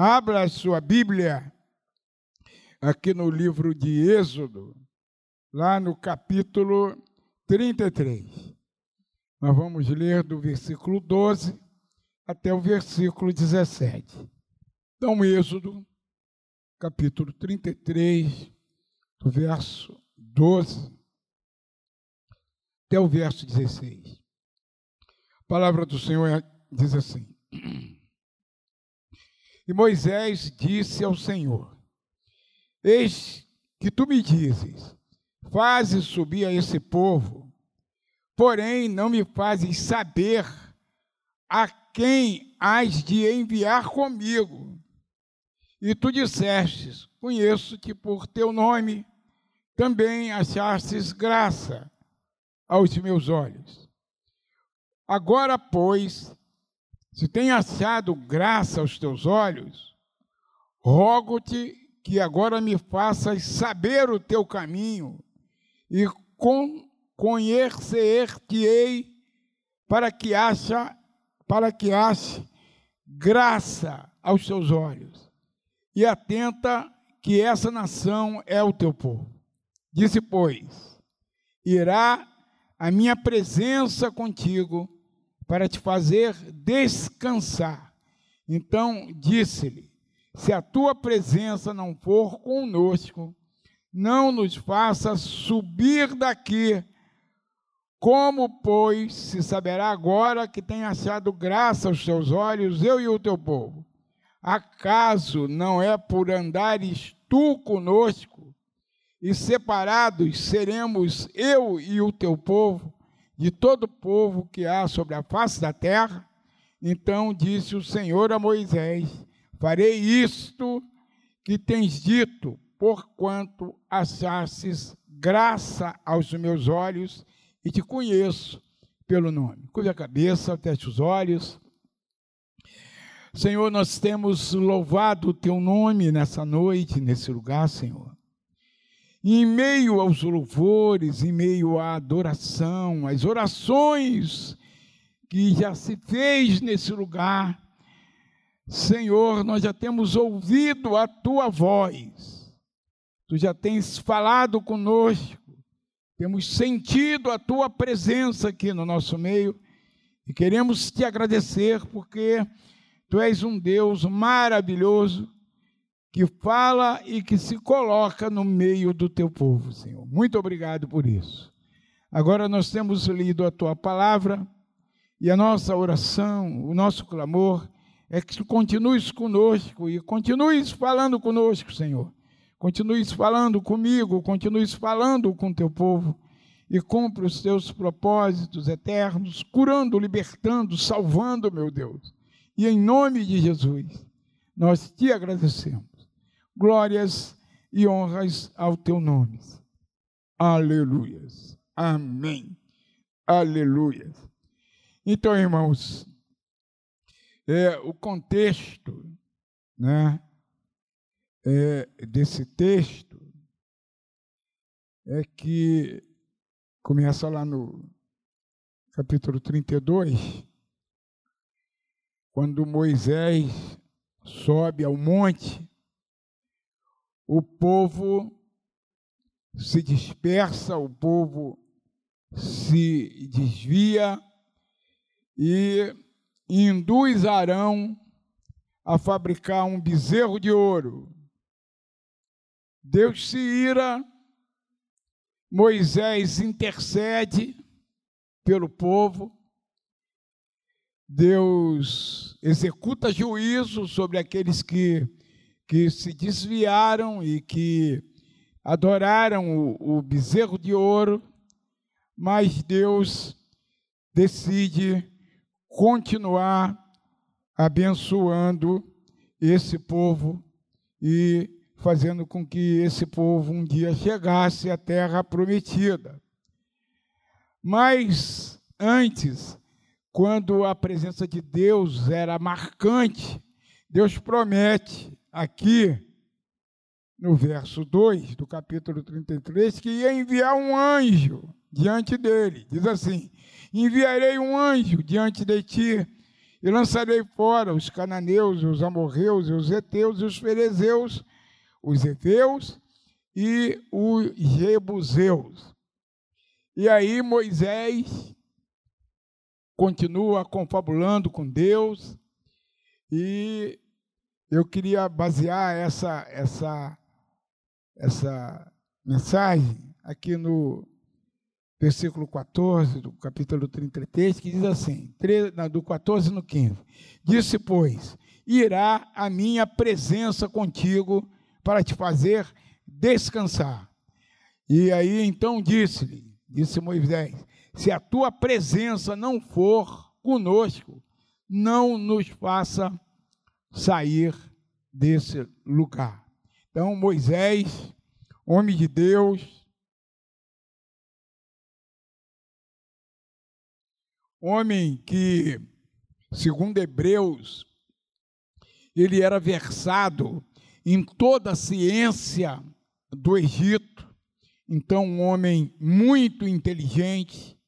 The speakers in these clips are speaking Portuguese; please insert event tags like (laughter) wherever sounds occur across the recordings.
Abra a sua Bíblia aqui no livro de Êxodo, lá no capítulo 33. Nós vamos ler do versículo 12 até o versículo 17. Então, Êxodo, capítulo 33, do verso 12 até o verso 16. A palavra do Senhor diz assim: (clears throat) E Moisés disse ao Senhor: Eis que tu me dizes, fazes subir a esse povo, porém não me fazes saber a quem hás de enviar comigo. E tu dissestes: Conheço-te por teu nome, também achastes graça aos meus olhos. Agora, pois, se tem achado graça aos teus olhos, rogo-te que agora me faças saber o teu caminho e conhecer-te-ei para que acha para que ache graça aos teus olhos. E atenta que essa nação é o teu povo. Disse, pois, irá a minha presença contigo para te fazer descansar. Então disse-lhe: Se a tua presença não for conosco, não nos faça subir daqui. Como, pois, se saberá agora que tem achado graça aos teus olhos, eu e o teu povo? Acaso não é por andares tu conosco, e separados seremos eu e o teu povo? De todo o povo que há sobre a face da terra. Então disse o Senhor a Moisés: Farei isto que tens dito, porquanto achastes graça aos meus olhos e te conheço pelo nome. Curva a cabeça, feche os olhos. Senhor, nós temos louvado o teu nome nessa noite, nesse lugar, Senhor. Em meio aos louvores, em meio à adoração, às orações que já se fez nesse lugar, Senhor, nós já temos ouvido a tua voz, tu já tens falado conosco, temos sentido a tua presença aqui no nosso meio. E queremos te agradecer porque tu és um Deus maravilhoso que fala e que se coloca no meio do teu povo, Senhor. Muito obrigado por isso. Agora nós temos lido a tua palavra e a nossa oração, o nosso clamor é que tu continues conosco e continues falando conosco, Senhor. Continues falando comigo, continues falando com teu povo e cumpra os teus propósitos eternos, curando, libertando, salvando, meu Deus. E em nome de Jesus, nós te agradecemos glórias e honras ao teu nome. Aleluias. Amém. Aleluias. Então, irmãos, é, o contexto né, é, desse texto é que começa lá no capítulo 32, quando Moisés sobe ao monte o povo se dispersa, o povo se desvia e induz Arão a fabricar um bezerro de ouro. Deus se ira, Moisés intercede pelo povo, Deus executa juízo sobre aqueles que que se desviaram e que adoraram o, o bezerro de ouro, mas Deus decide continuar abençoando esse povo e fazendo com que esse povo um dia chegasse à terra prometida. Mas antes, quando a presença de Deus era marcante, Deus promete aqui no verso 2 do capítulo 33 que ia enviar um anjo diante dele. Diz assim: Enviarei um anjo diante de ti, e lançarei fora os cananeus, os amorreus, os heteus, os ferezeus, os heveus e os jebuseus. E aí Moisés continua confabulando com Deus e eu queria basear essa essa essa mensagem aqui no versículo 14 do capítulo 33, que diz assim, do 14 no 15. Disse, pois, irá a minha presença contigo para te fazer descansar. E aí então disse-lhe, disse Moisés, se a tua presença não for conosco, não nos faça sair desse lugar. Então Moisés, homem de Deus, homem que, segundo Hebreus, ele era versado em toda a ciência do Egito, então um homem muito inteligente.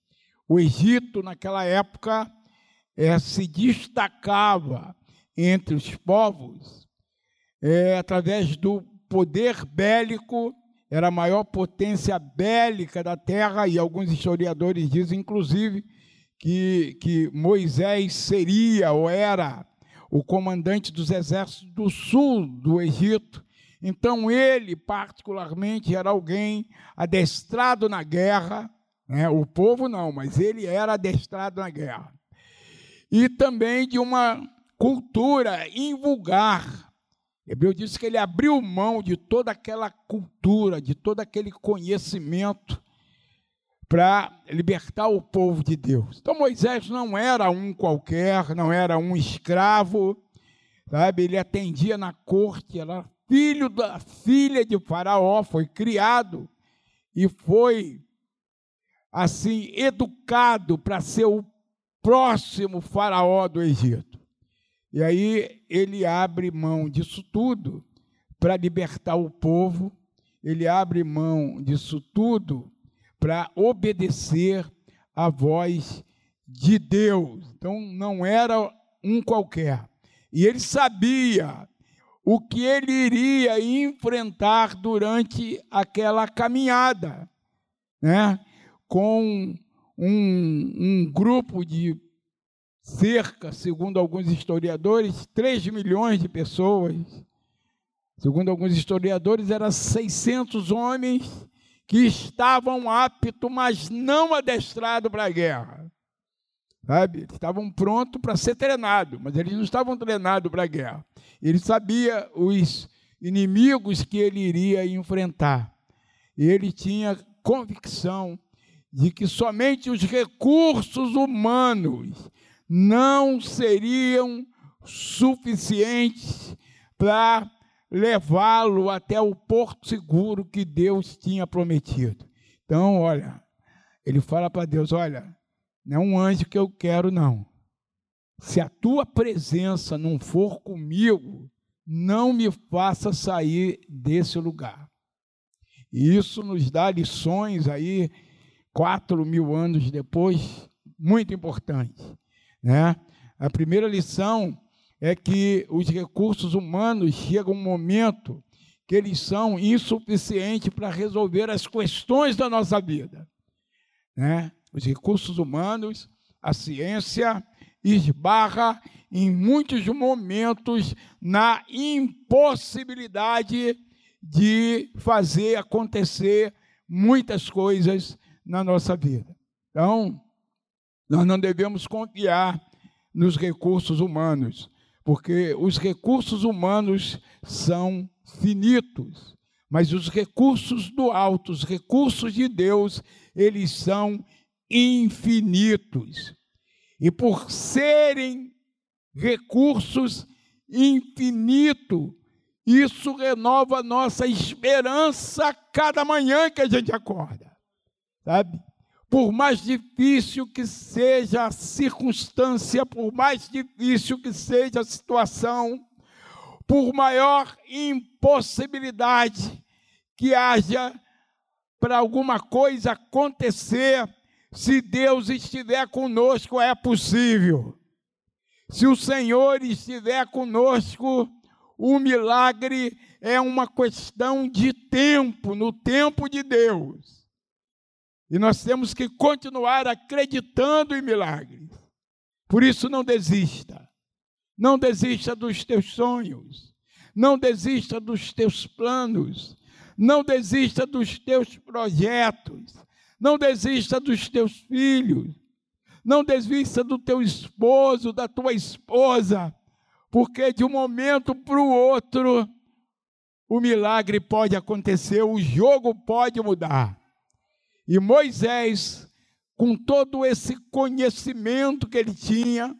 O Egito, naquela época, é, se destacava entre os povos é, através do poder bélico, era a maior potência bélica da terra, e alguns historiadores dizem, inclusive, que, que Moisés seria ou era o comandante dos exércitos do sul do Egito. Então, ele, particularmente, era alguém adestrado na guerra, né? o povo não, mas ele era adestrado na guerra. E também de uma cultura invulgar. Hebreu disse que ele abriu mão de toda aquela cultura, de todo aquele conhecimento para libertar o povo de Deus. Então Moisés não era um qualquer, não era um escravo, sabe? Ele atendia na corte, era filho da filha de Faraó, foi criado e foi assim educado para ser o próximo faraó do Egito. E aí ele abre mão disso tudo para libertar o povo, ele abre mão disso tudo para obedecer à voz de Deus. Então não era um qualquer. E ele sabia o que ele iria enfrentar durante aquela caminhada, né? Com um, um grupo de cerca, segundo alguns historiadores, 3 milhões de pessoas. Segundo alguns historiadores, eram 600 homens que estavam aptos, mas não adestrados para a guerra. Sabe? Estavam prontos para ser treinados, mas eles não estavam treinados para a guerra. Ele sabia os inimigos que ele iria enfrentar. Ele tinha convicção de que somente os recursos humanos não seriam suficientes para levá-lo até o porto seguro que Deus tinha prometido. Então, olha, ele fala para Deus: olha, não é um anjo que eu quero, não. Se a tua presença não for comigo, não me faça sair desse lugar. E isso nos dá lições aí, quatro mil anos depois, muito importantes. Né? A primeira lição é que os recursos humanos chegam um momento que eles são insuficientes para resolver as questões da nossa vida. Né? Os recursos humanos, a ciência esbarra em muitos momentos na impossibilidade de fazer acontecer muitas coisas na nossa vida. Então, nós não devemos confiar nos recursos humanos, porque os recursos humanos são finitos, mas os recursos do alto, os recursos de Deus, eles são infinitos. E por serem recursos infinitos, isso renova a nossa esperança a cada manhã que a gente acorda, sabe? Por mais difícil que seja a circunstância, por mais difícil que seja a situação, por maior impossibilidade que haja para alguma coisa acontecer, se Deus estiver conosco, é possível. Se o Senhor estiver conosco, o milagre é uma questão de tempo, no tempo de Deus. E nós temos que continuar acreditando em milagres. Por isso, não desista. Não desista dos teus sonhos. Não desista dos teus planos. Não desista dos teus projetos. Não desista dos teus filhos. Não desista do teu esposo, da tua esposa. Porque de um momento para o outro, o milagre pode acontecer, o jogo pode mudar. E Moisés, com todo esse conhecimento que ele tinha,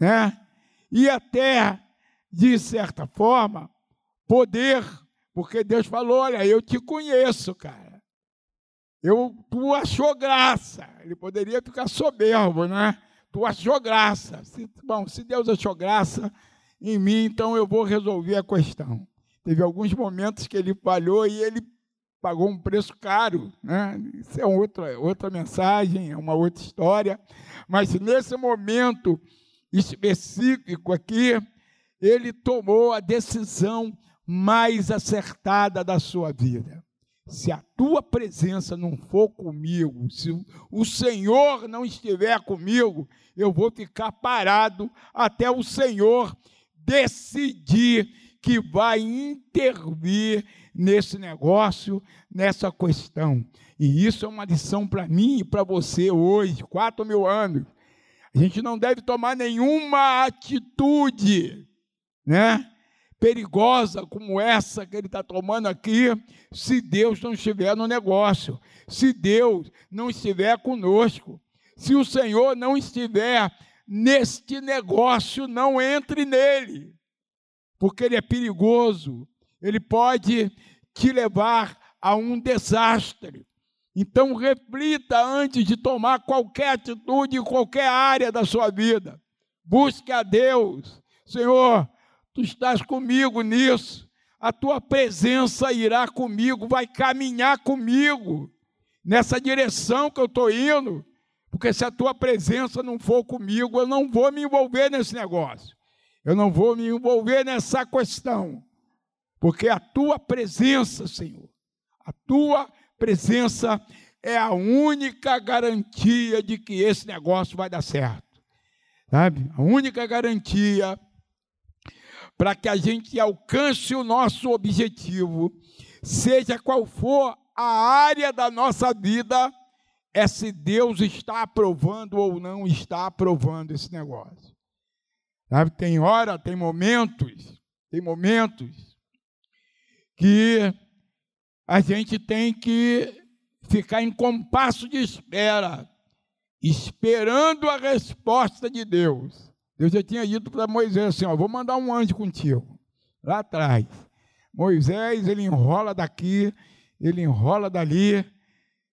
né, e até, de certa forma, poder, porque Deus falou: Olha, eu te conheço, cara. Eu, tu achou graça. Ele poderia ficar soberbo, né? Tu achou graça. Se, bom, se Deus achou graça em mim, então eu vou resolver a questão. Teve alguns momentos que ele falhou e ele pagou um preço caro, né? Isso é outra, outra mensagem, é uma outra história. Mas nesse momento específico aqui, ele tomou a decisão mais acertada da sua vida. Se a tua presença não for comigo, se o Senhor não estiver comigo, eu vou ficar parado até o Senhor decidir que vai intervir nesse negócio, nessa questão. E isso é uma lição para mim e para você hoje, quatro mil anos. A gente não deve tomar nenhuma atitude, né? Perigosa como essa que ele está tomando aqui, se Deus não estiver no negócio, se Deus não estiver conosco, se o Senhor não estiver neste negócio, não entre nele, porque ele é perigoso, ele pode te levar a um desastre. Então, reflita antes de tomar qualquer atitude em qualquer área da sua vida. Busque a Deus. Senhor, tu estás comigo nisso. A tua presença irá comigo, vai caminhar comigo nessa direção que eu estou indo. Porque se a tua presença não for comigo, eu não vou me envolver nesse negócio. Eu não vou me envolver nessa questão. Porque a tua presença, Senhor, a tua presença é a única garantia de que esse negócio vai dar certo. Sabe? A única garantia para que a gente alcance o nosso objetivo, seja qual for a área da nossa vida, é se Deus está aprovando ou não está aprovando esse negócio. Sabe? Tem hora, tem momentos, tem momentos que a gente tem que ficar em compasso de espera, esperando a resposta de Deus. Deus já tinha dito para Moisés assim: ó, vou mandar um anjo contigo, lá atrás. Moisés, ele enrola daqui, ele enrola dali,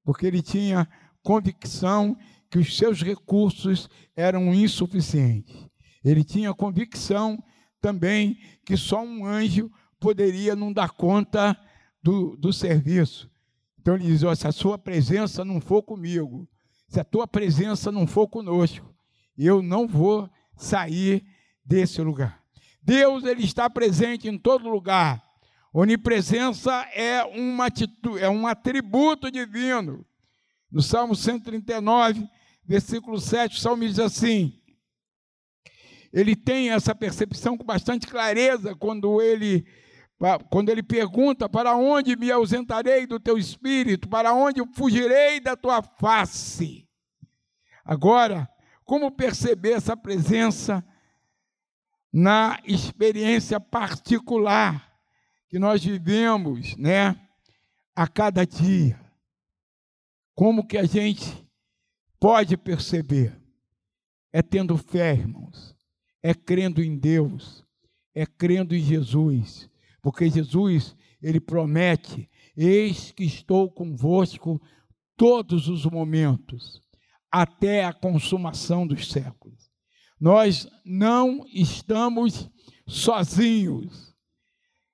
porque ele tinha convicção que os seus recursos eram insuficientes. Ele tinha convicção também que só um anjo poderia não dar conta do, do serviço. Então ele diz: oh, se a sua presença não for comigo, se a tua presença não for conosco, eu não vou sair desse lugar. Deus ele está presente em todo lugar. Onipresença é uma atitude, é um atributo divino. No Salmo 139, versículo 7, o salmo diz assim: ele tem essa percepção com bastante clareza quando ele quando ele pergunta: Para onde me ausentarei do teu espírito? Para onde fugirei da tua face? Agora, como perceber essa presença na experiência particular que nós vivemos, né, a cada dia? Como que a gente pode perceber? É tendo fé, irmãos, é crendo em Deus, é crendo em Jesus porque Jesus, ele promete: Eis que estou convosco todos os momentos, até a consumação dos séculos. Nós não estamos sozinhos.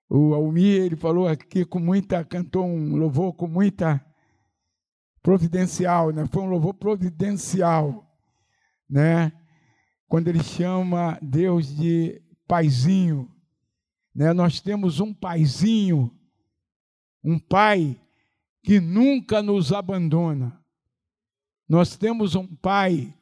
O Almir, ele falou aqui com muita, cantou um louvor com muita providencial, né? Foi um louvor providencial, né? quando ele chama Deus de paizinho. Né? Nós temos um paizinho, um pai que nunca nos abandona. Nós temos um pai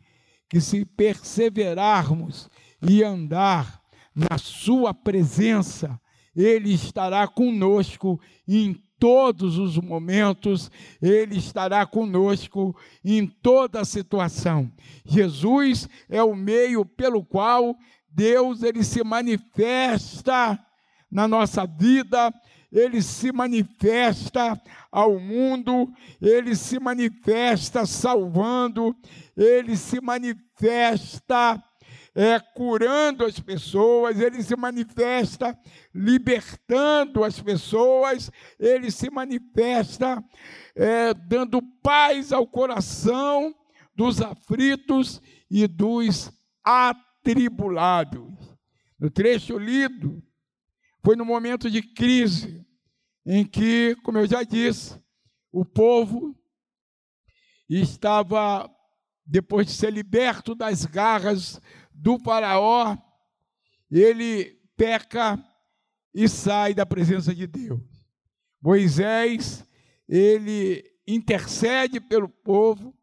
que, se perseverarmos e andar na Sua presença, Ele estará conosco em todos os momentos, Ele estará conosco em toda situação. Jesus é o meio pelo qual Deus ele se manifesta na nossa vida, ele se manifesta ao mundo, ele se manifesta salvando, ele se manifesta é, curando as pessoas, ele se manifesta libertando as pessoas, ele se manifesta é, dando paz ao coração dos aflitos e dos atribulados. No trecho lido, foi no momento de crise, em que, como eu já disse, o povo estava, depois de ser liberto das garras do Faraó, ele peca e sai da presença de Deus. Moisés, ele intercede pelo povo,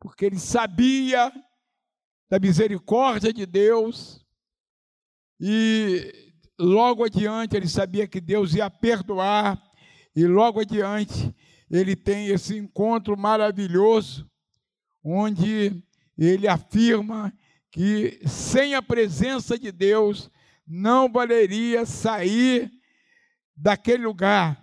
porque ele sabia da misericórdia de Deus, e logo adiante ele sabia que Deus ia perdoar, e logo adiante ele tem esse encontro maravilhoso, onde ele afirma que sem a presença de Deus não valeria sair daquele lugar.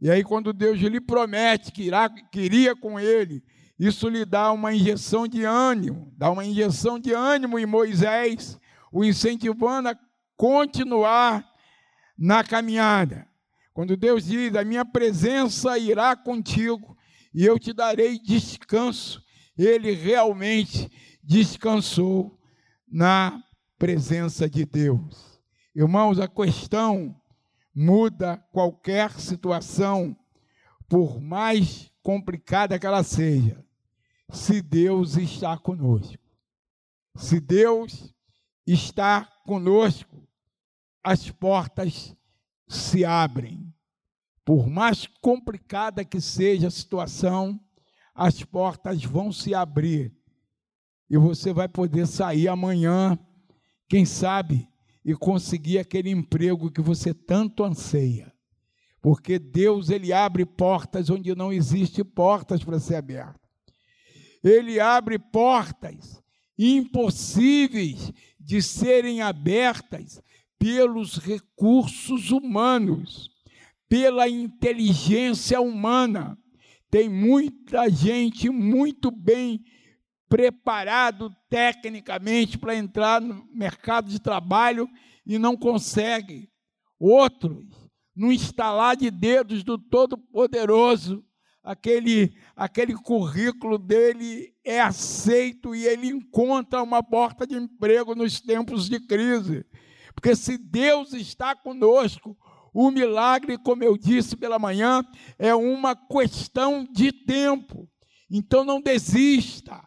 E aí, quando Deus lhe promete que irá, que iria com ele, isso lhe dá uma injeção de ânimo, dá uma injeção de ânimo em Moisés, o incentivando a continuar na caminhada. Quando Deus diz: A minha presença irá contigo e eu te darei descanso, ele realmente descansou na presença de Deus. Irmãos, a questão muda qualquer situação, por mais complicada que ela seja, se Deus está conosco. Se Deus está conosco, as portas se abrem. Por mais complicada que seja a situação, as portas vão se abrir e você vai poder sair amanhã, quem sabe, e conseguir aquele emprego que você tanto anseia. Porque Deus ele abre portas onde não existe portas para ser abertas. Ele abre portas impossíveis de serem abertas pelos recursos humanos, pela inteligência humana. Tem muita gente muito bem preparado tecnicamente para entrar no mercado de trabalho e não consegue. Outros, no instalar de dedos do Todo-Poderoso, aquele, aquele currículo dele é aceito e ele encontra uma porta de emprego nos tempos de crise. Porque se Deus está conosco, o milagre, como eu disse pela manhã, é uma questão de tempo. Então não desista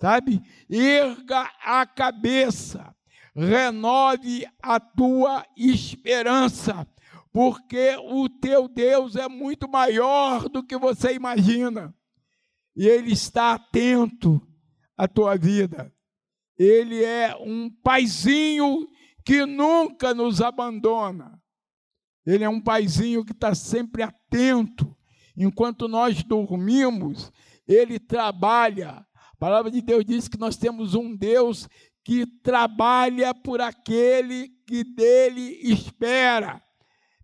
sabe? Erga a cabeça, renove a tua esperança, porque o teu Deus é muito maior do que você imagina, e Ele está atento à tua vida. Ele é um paizinho que nunca nos abandona. Ele é um paizinho que está sempre atento. Enquanto nós dormimos, ele trabalha a palavra de Deus diz que nós temos um Deus que trabalha por aquele que dele espera.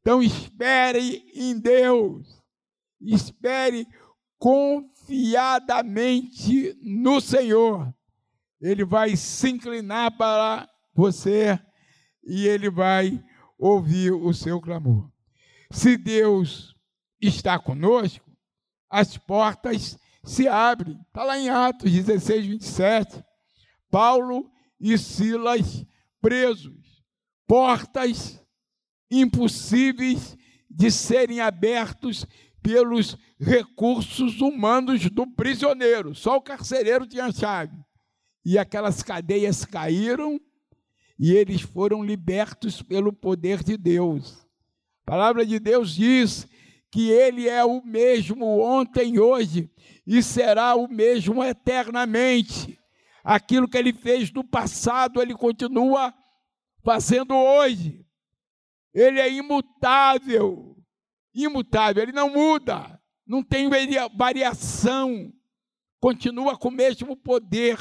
Então espere em Deus. Espere confiadamente no Senhor. Ele vai se inclinar para você e ele vai ouvir o seu clamor. Se Deus está conosco, as portas se abre. Está lá em Atos 16, 27. Paulo e Silas presos. Portas impossíveis de serem abertos pelos recursos humanos do prisioneiro. Só o carcereiro tinha chave. e aquelas cadeias caíram e eles foram libertos pelo poder de Deus. A palavra de Deus diz que Ele é o mesmo ontem, hoje e será o mesmo eternamente. Aquilo que Ele fez no passado, Ele continua fazendo hoje. Ele é imutável, imutável, Ele não muda, não tem variação, continua com o mesmo poder.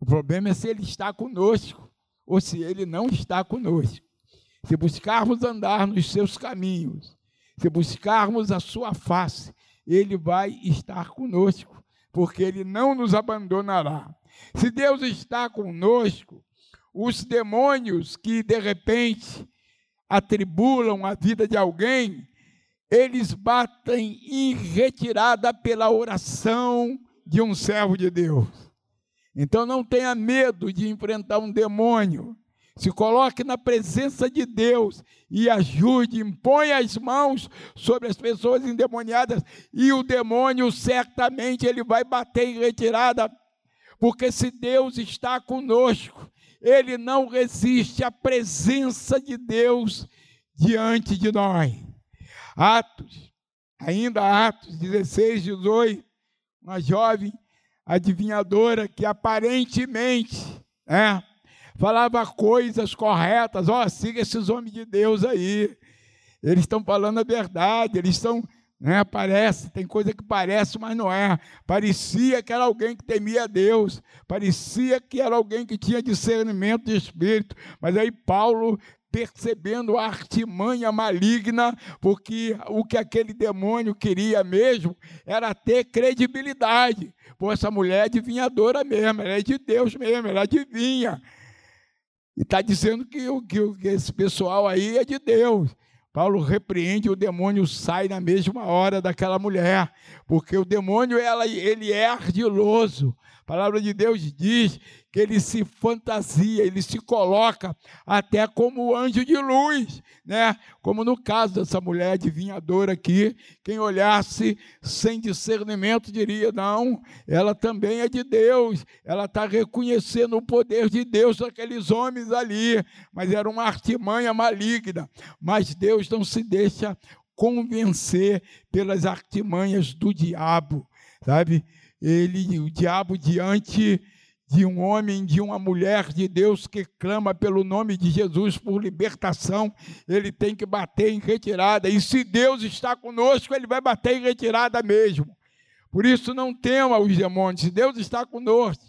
O problema é se Ele está conosco ou se Ele não está conosco. Se buscarmos andar nos seus caminhos, se buscarmos a sua face, ele vai estar conosco, porque ele não nos abandonará. Se Deus está conosco, os demônios que de repente atribulam a vida de alguém, eles batem em retirada pela oração de um servo de Deus. Então não tenha medo de enfrentar um demônio. Se coloque na presença de Deus e ajude, impõe as mãos sobre as pessoas endemoniadas e o demônio certamente ele vai bater em retirada, porque se Deus está conosco, ele não resiste à presença de Deus diante de nós. Atos, ainda Atos 16, 18, uma jovem adivinhadora que aparentemente, é, falava coisas corretas. Ó, oh, siga esses homens de Deus aí. Eles estão falando a verdade, eles estão. Né, parece, tem coisa que parece, mas não é. Parecia que era alguém que temia Deus, parecia que era alguém que tinha discernimento de espírito, mas aí Paulo percebendo a artimanha maligna, porque o que aquele demônio queria mesmo era ter credibilidade. Pô, essa mulher é adivinhadora mesmo, ela é de Deus mesmo, ela adivinha. E está dizendo que, que, que esse pessoal aí é de Deus. Paulo repreende, o demônio sai na mesma hora daquela mulher, porque o demônio ela, ele é ardiloso. A palavra de Deus diz ele se fantasia, ele se coloca até como anjo de luz, né? Como no caso dessa mulher adivinhadora aqui, quem olhasse sem discernimento diria: não, ela também é de Deus, ela está reconhecendo o poder de Deus naqueles homens ali, mas era uma artimanha maligna. Mas Deus não se deixa convencer pelas artimanhas do diabo, sabe? Ele, o diabo diante de um homem, de uma mulher de Deus que clama pelo nome de Jesus por libertação, ele tem que bater em retirada. E se Deus está conosco, ele vai bater em retirada mesmo. Por isso não tema os demônios. Se Deus está conosco,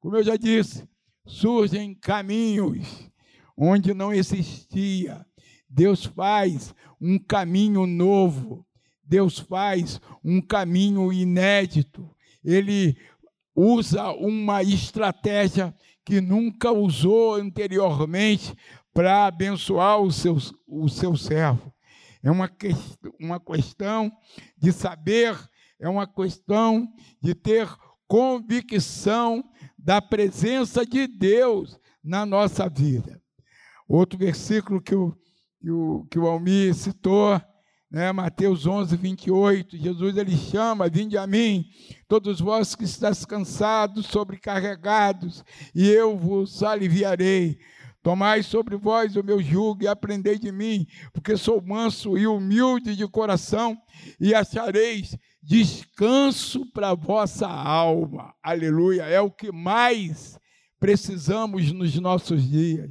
como eu já disse, surgem caminhos onde não existia. Deus faz um caminho novo. Deus faz um caminho inédito. Ele usa uma estratégia que nunca usou anteriormente para abençoar o seu, o seu servo. É uma, que, uma questão de saber, é uma questão de ter convicção da presença de Deus na nossa vida. Outro versículo que o, que o, que o Almir citou né? Mateus 11, 28, Jesus ele chama, vinde a mim, todos vós que estáis cansados, sobrecarregados, e eu vos aliviarei. Tomai sobre vós o meu jugo e aprendei de mim, porque sou manso e humilde de coração, e achareis descanso para vossa alma. Aleluia. É o que mais precisamos nos nossos dias.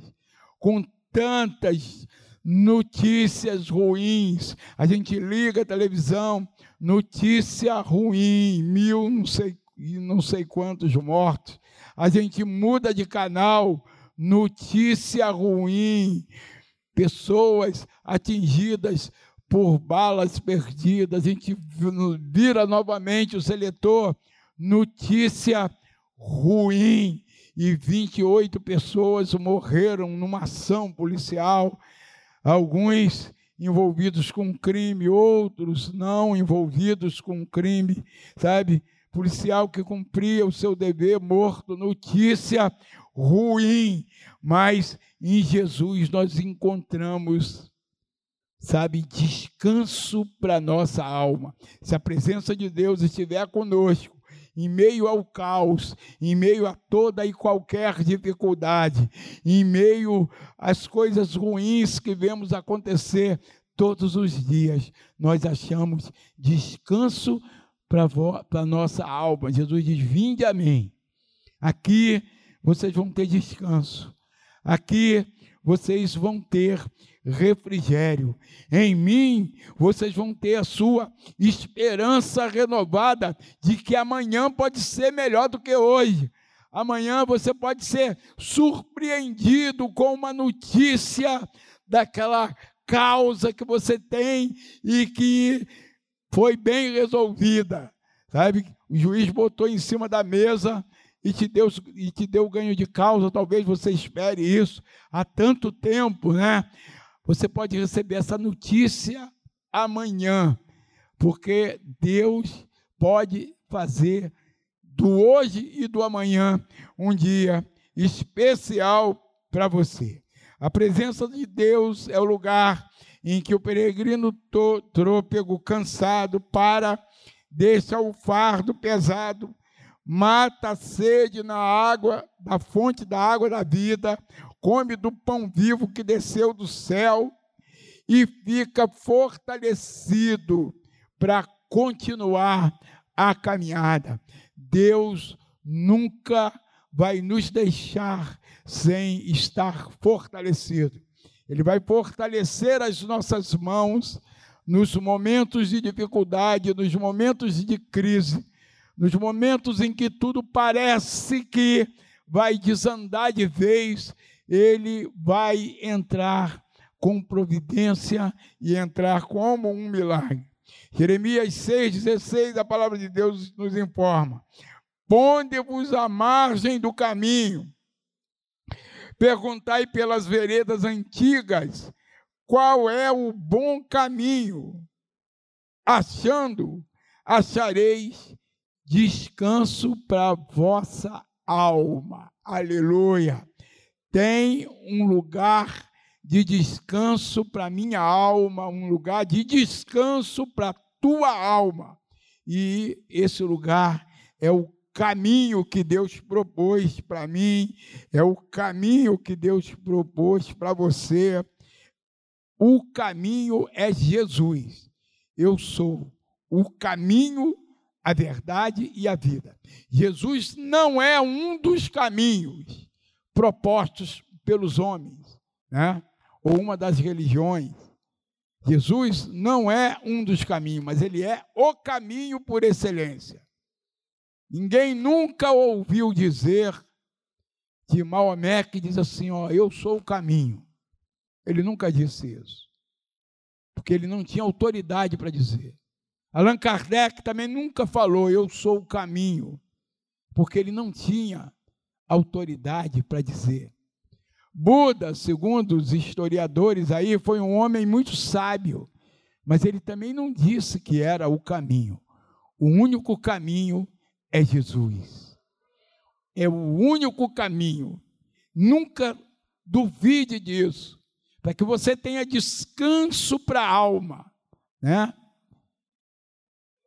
Com tantas notícias ruins. A gente liga a televisão, notícia ruim, mil não sei, não sei quantos mortos. A gente muda de canal, notícia ruim, pessoas atingidas por balas perdidas. A gente vira novamente o seletor, notícia ruim. E 28 pessoas morreram numa ação policial alguns envolvidos com crime, outros não envolvidos com crime, sabe? Policial que cumpria o seu dever morto, notícia ruim, mas em Jesus nós encontramos, sabe, descanso para nossa alma. Se a presença de Deus estiver conosco, em meio ao caos, em meio a toda e qualquer dificuldade, em meio às coisas ruins que vemos acontecer todos os dias, nós achamos descanso para a nossa alma. Jesus diz: Vinde a mim. Aqui vocês vão ter descanso. Aqui vocês vão ter refrigério. Em mim, vocês vão ter a sua esperança renovada de que amanhã pode ser melhor do que hoje. Amanhã você pode ser surpreendido com uma notícia daquela causa que você tem e que foi bem resolvida. Sabe? O juiz botou em cima da mesa e te deu, e te deu ganho de causa, talvez você espere isso há tanto tempo, né? Você pode receber essa notícia amanhã, porque Deus pode fazer do hoje e do amanhã um dia especial para você. A presença de Deus é o lugar em que o peregrino trôpego, cansado, para, deixa o fardo pesado mata a sede na água, da fonte da água da vida, come do pão vivo que desceu do céu e fica fortalecido para continuar a caminhada. Deus nunca vai nos deixar sem estar fortalecido. Ele vai fortalecer as nossas mãos nos momentos de dificuldade, nos momentos de crise nos momentos em que tudo parece que vai desandar de vez, ele vai entrar com providência e entrar como um milagre. Jeremias 6,16, a palavra de Deus nos informa: Ponde-vos à margem do caminho, perguntai pelas veredas antigas qual é o bom caminho, achando, achareis descanso para vossa alma. Aleluia. Tem um lugar de descanso para minha alma, um lugar de descanso para tua alma. E esse lugar é o caminho que Deus propôs para mim, é o caminho que Deus propôs para você. O caminho é Jesus. Eu sou o caminho a verdade e a vida. Jesus não é um dos caminhos propostos pelos homens, né? ou uma das religiões. Jesus não é um dos caminhos, mas ele é o caminho por excelência. Ninguém nunca ouviu dizer que Maomé que diz assim, ó, eu sou o caminho. Ele nunca disse isso. Porque ele não tinha autoridade para dizer. Allan Kardec também nunca falou, eu sou o caminho, porque ele não tinha autoridade para dizer. Buda, segundo os historiadores aí, foi um homem muito sábio, mas ele também não disse que era o caminho. O único caminho é Jesus. É o único caminho. Nunca duvide disso, para que você tenha descanso para a alma, né?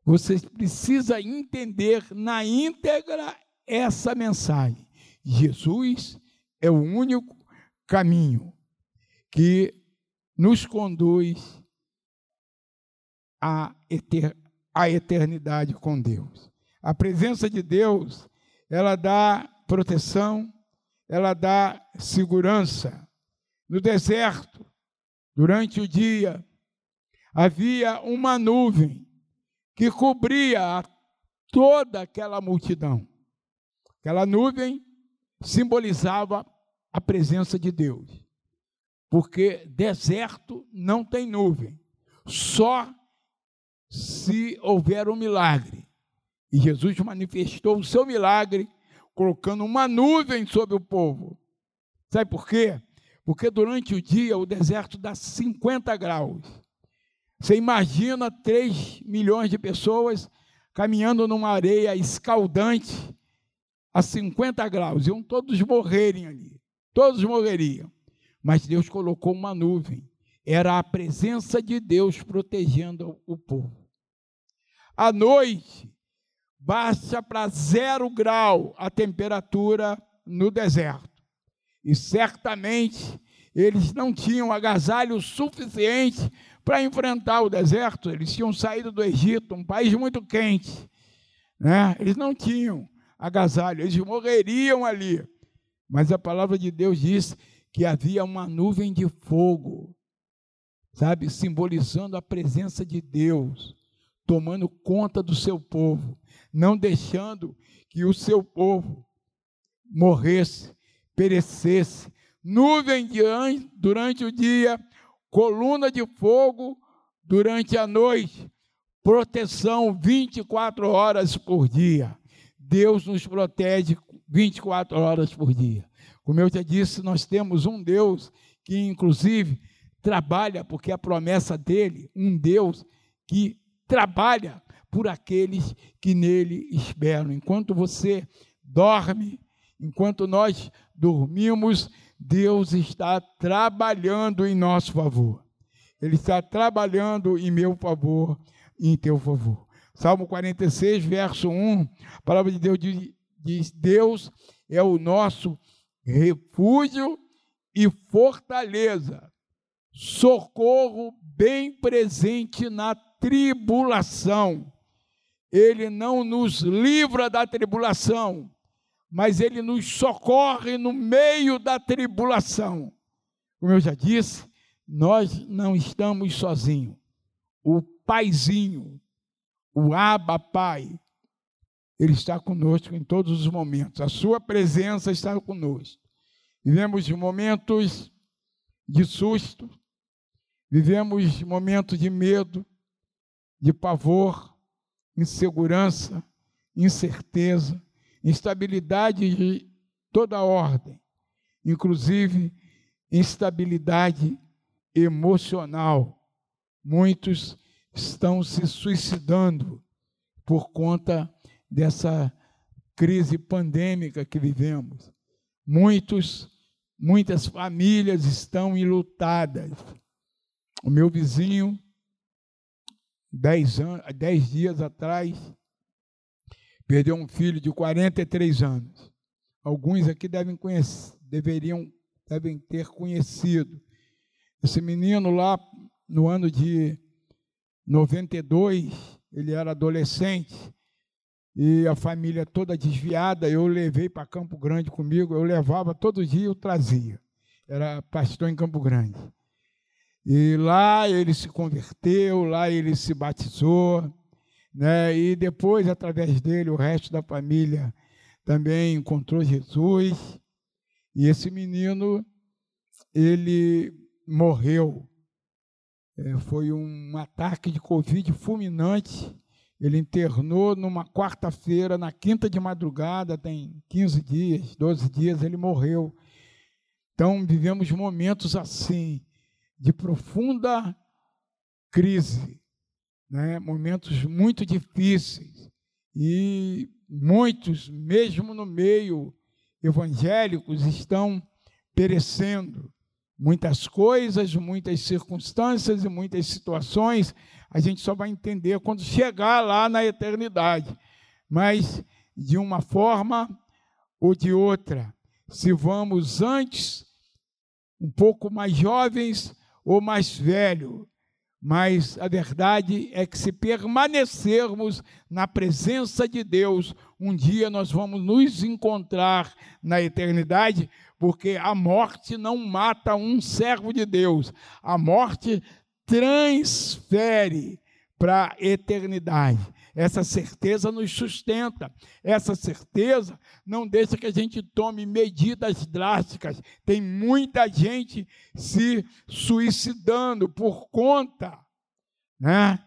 Você precisa entender na íntegra essa mensagem. Jesus é o único caminho que nos conduz à, eter à eternidade com Deus. A presença de Deus, ela dá proteção, ela dá segurança. No deserto, durante o dia, havia uma nuvem que cobria toda aquela multidão. Aquela nuvem simbolizava a presença de Deus. Porque deserto não tem nuvem, só se houver um milagre. E Jesus manifestou o seu milagre colocando uma nuvem sobre o povo. Sabe por quê? Porque durante o dia o deserto dá 50 graus. Você imagina 3 milhões de pessoas caminhando numa areia escaldante a 50 graus, iam todos morrerem ali, todos morreriam. Mas Deus colocou uma nuvem, era a presença de Deus protegendo o povo. À noite, baixa para zero grau a temperatura no deserto. E certamente eles não tinham agasalho suficiente para enfrentar o deserto. Eles tinham saído do Egito, um país muito quente. Né? Eles não tinham agasalho, eles morreriam ali. Mas a palavra de Deus diz que havia uma nuvem de fogo, sabe, simbolizando a presença de Deus, tomando conta do seu povo, não deixando que o seu povo morresse, perecesse. Nuvem de anjo durante o dia, coluna de fogo durante a noite, proteção 24 horas por dia. Deus nos protege 24 horas por dia. Como eu já disse, nós temos um Deus que, inclusive, trabalha, porque a promessa dele, um Deus que trabalha por aqueles que nele esperam. Enquanto você dorme, enquanto nós dormimos, Deus está trabalhando em nosso favor. Ele está trabalhando em meu favor em teu favor. Salmo 46, verso 1, a palavra de Deus diz: Deus é o nosso refúgio e fortaleza, socorro bem presente na tribulação. Ele não nos livra da tribulação, mas ele nos socorre no meio da tribulação. Como eu já disse, nós não estamos sozinhos. O Paizinho, o Abba Pai, Ele está conosco em todos os momentos. A Sua presença está conosco. Vivemos momentos de susto, vivemos momentos de medo, de pavor, insegurança, incerteza, instabilidade de toda ordem, inclusive instabilidade emocional. Muitos estão se suicidando por conta dessa crise pandêmica que vivemos. Muitos, muitas famílias estão enlutadas. O meu vizinho, dez, anos, dez dias atrás, perdeu um filho de 43 anos. Alguns aqui devem conhecer, deveriam, devem ter conhecido. Esse menino lá, no ano de 92, ele era adolescente e a família toda desviada, eu levei para Campo Grande comigo, eu levava todo dia, eu trazia. Era pastor em Campo Grande. E lá ele se converteu, lá ele se batizou, né? E depois, através dele, o resto da família também encontrou Jesus. E esse menino, ele morreu é, foi um ataque de Covid fulminante. Ele internou numa quarta-feira, na quinta de madrugada, tem 15 dias, 12 dias, ele morreu. Então, vivemos momentos assim, de profunda crise, né? momentos muito difíceis. E muitos, mesmo no meio evangélicos, estão perecendo muitas coisas, muitas circunstâncias e muitas situações, a gente só vai entender quando chegar lá na eternidade. Mas, de uma forma ou de outra, se vamos antes, um pouco mais jovens ou mais velhos, mas a verdade é que se permanecermos na presença de Deus, um dia nós vamos nos encontrar na eternidade, porque a morte não mata um servo de Deus, a morte transfere para a eternidade. Essa certeza nos sustenta, essa certeza não deixa que a gente tome medidas drásticas. Tem muita gente se suicidando por conta né,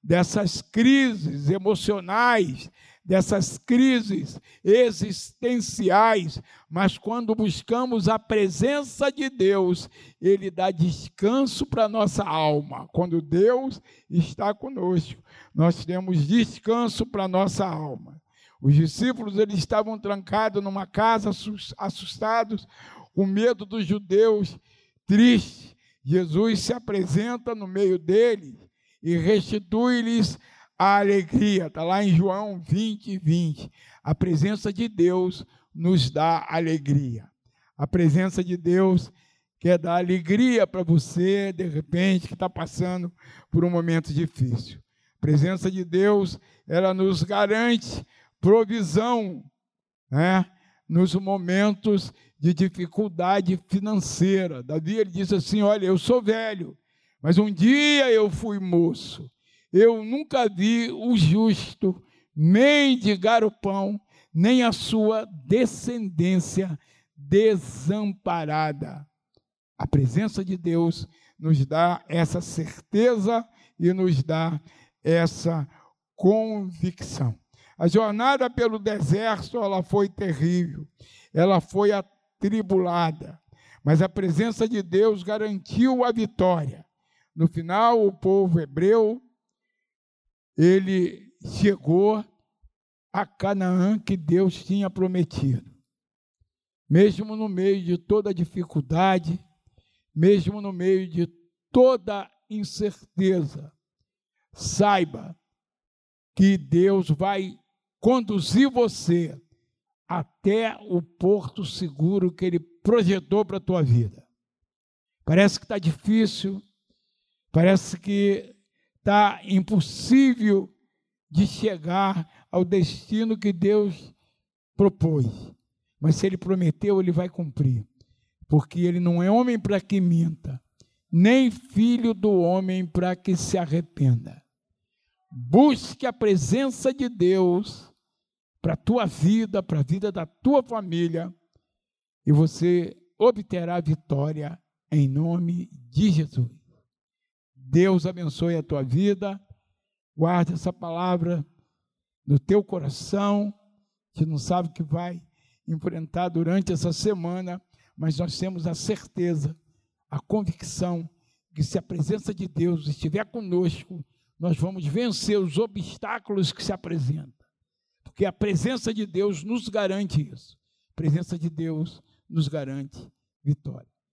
dessas crises emocionais, dessas crises existenciais, mas quando buscamos a presença de Deus, Ele dá descanso para nossa alma. Quando Deus está conosco, nós temos descanso para nossa alma. Os discípulos eles estavam trancados numa casa, assustados, com medo dos judeus, tristes. Jesus se apresenta no meio deles e restitui-lhes a alegria. Está lá em João 20, 20. A presença de Deus nos dá alegria. A presença de Deus quer dar alegria para você, de repente, que está passando por um momento difícil. A presença de Deus, ela nos garante provisão, né? Nos momentos de dificuldade financeira. Davi ele disse assim: Olha, eu sou velho, mas um dia eu fui moço. Eu nunca vi o justo mendigar o pão, nem a sua descendência desamparada. A presença de Deus nos dá essa certeza e nos dá essa convicção. A jornada pelo deserto, ela foi terrível, ela foi atribulada, mas a presença de Deus garantiu a vitória. No final, o povo hebreu, ele chegou a Canaã que Deus tinha prometido. Mesmo no meio de toda dificuldade, mesmo no meio de toda incerteza, saiba que Deus vai conduzir você até o porto seguro que Ele projetou para a tua vida. Parece que está difícil, parece que está impossível de chegar ao destino que Deus propôs. Mas se Ele prometeu, Ele vai cumprir. Porque Ele não é homem para que minta, nem filho do homem para que se arrependa. Busque a presença de Deus para a tua vida, para a vida da tua família, e você obterá vitória em nome de Jesus. Deus abençoe a tua vida, guarde essa palavra no teu coração, que não sabe o que vai enfrentar durante essa semana, mas nós temos a certeza, a convicção que se a presença de Deus estiver conosco, nós vamos vencer os obstáculos que se apresentam. Porque a presença de Deus nos garante isso. A presença de Deus nos garante vitória.